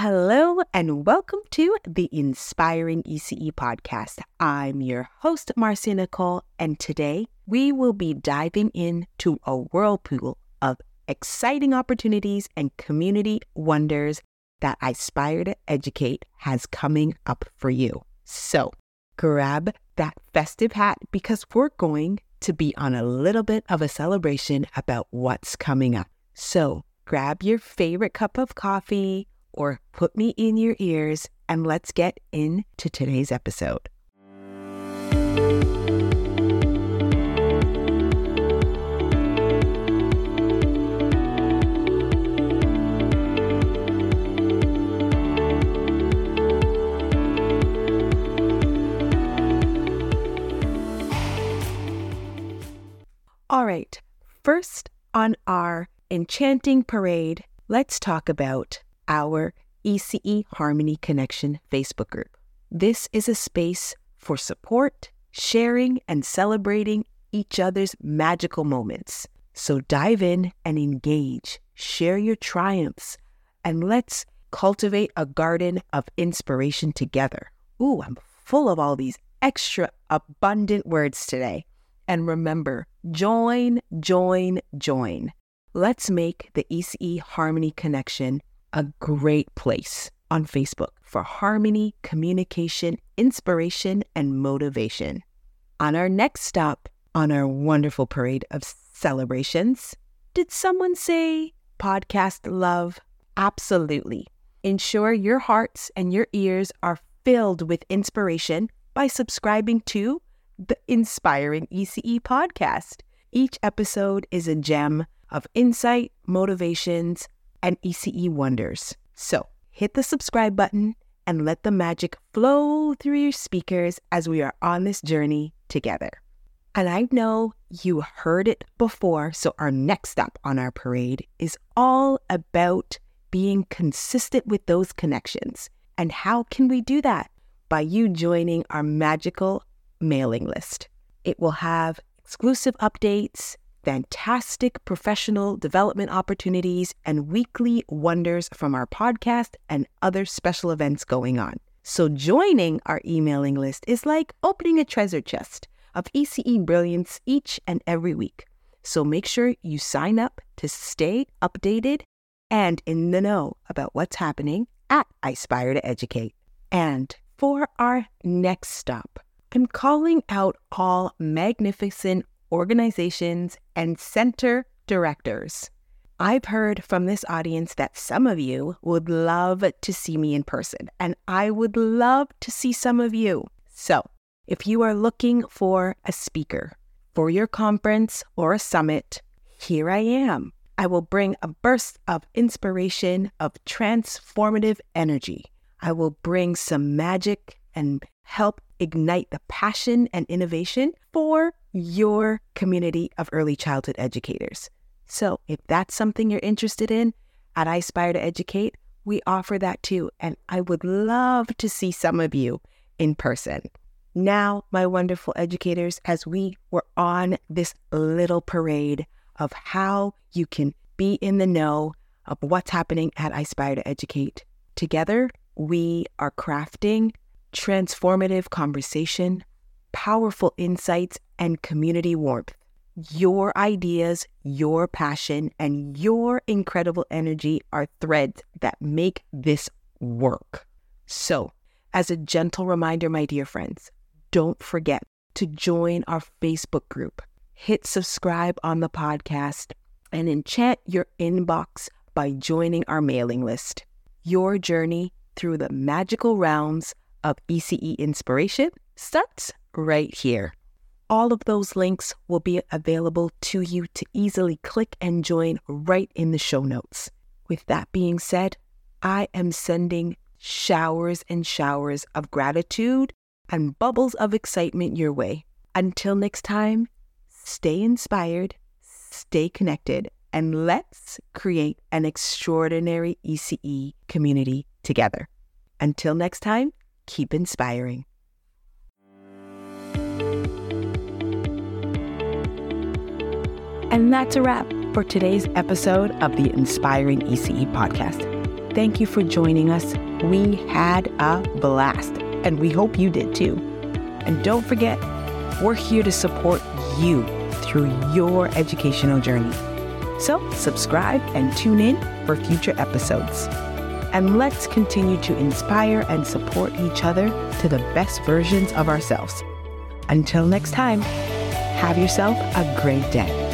Hello, and welcome to the Inspiring ECE podcast. I'm your host, Marcia Nicole, and today we will be diving into a whirlpool of exciting opportunities and community wonders that Ispyr to Educate has coming up for you. So grab that festive hat because we're going to be on a little bit of a celebration about what's coming up. So grab your favorite cup of coffee or put me in your ears and let's get into today's episode. All right, first on our enchanting parade, let's talk about our ECE Harmony Connection Facebook group. This is a space for support, sharing, and celebrating each other's magical moments. So dive in and engage, share your triumphs, and let's cultivate a garden of inspiration together. Ooh, I'm full of all these extra abundant words today. And remember, join, join, join. Let's make the ECE Harmony Connection a great place on Facebook for harmony, communication, inspiration, and motivation. On our next stop on our wonderful parade of celebrations, did someone say podcast love? Absolutely. Ensure your hearts and your ears are filled with inspiration by subscribing to the Inspiring ECE podcast. Each episode is a gem of insight, motivations, and ECE wonders. So hit the subscribe button and let the magic flow through your speakers as we are on this journey together. And I know you heard it before, so our next stop on our parade is all about being consistent with those connections. And how can we do that? By you joining our magical mailing list. It will have exclusive updates, fantastic professional development opportunities, and weekly wonders from our podcast and other special events going on. So, joining our emailing list is like opening a treasure chest of ECE brilliance each and every week. So, make sure you sign up to stay updated and in the know about what's happening at Ispyr to Educate. And for our next stop, I'm calling out all magnificent organizations, and center directors. I've heard from this audience that some of you would love to see me in person, and I would love to see some of you. So, if you are looking for a speaker for your conference or a summit, here I am. I will bring a burst of inspiration, of transformative energy. I will bring some magic and help ignite the passion and innovation for your community of early childhood educators. So, if that's something you're interested in at Ispyr to Educate, we offer that too. And I would love to see some of you in person. Now, my wonderful educators, as we were on this little parade of how you can be in the know of what's happening at Ispyr to Educate, together we are crafting transformative conversation, powerful insights, and community warmth. Your ideas, your passion, and your incredible energy are threads that make this work. So, as a gentle reminder, my dear friends, don't forget to join our Facebook group. Hit subscribe on the podcast and enchant your inbox by joining our mailing list. Your journey through the magical realms of ECE inspiration starts right here. All of those links will be available to you to easily click and join right in the show notes. With that being said, I am sending showers and showers of gratitude and bubbles of excitement your way. Until next time, stay inspired, stay connected, and let's create an extraordinary ECE community together. Until next time, keep inspiring. And that's a wrap for today's episode of the Inspiring ECE podcast. Thank you for joining us. We had a blast, and we hope you did too. And don't forget, we're here to support you through your educational journey. So, subscribe and tune in for future episodes. And let's continue to inspire and support each other to the best versions of ourselves. Until next time, have yourself a great day.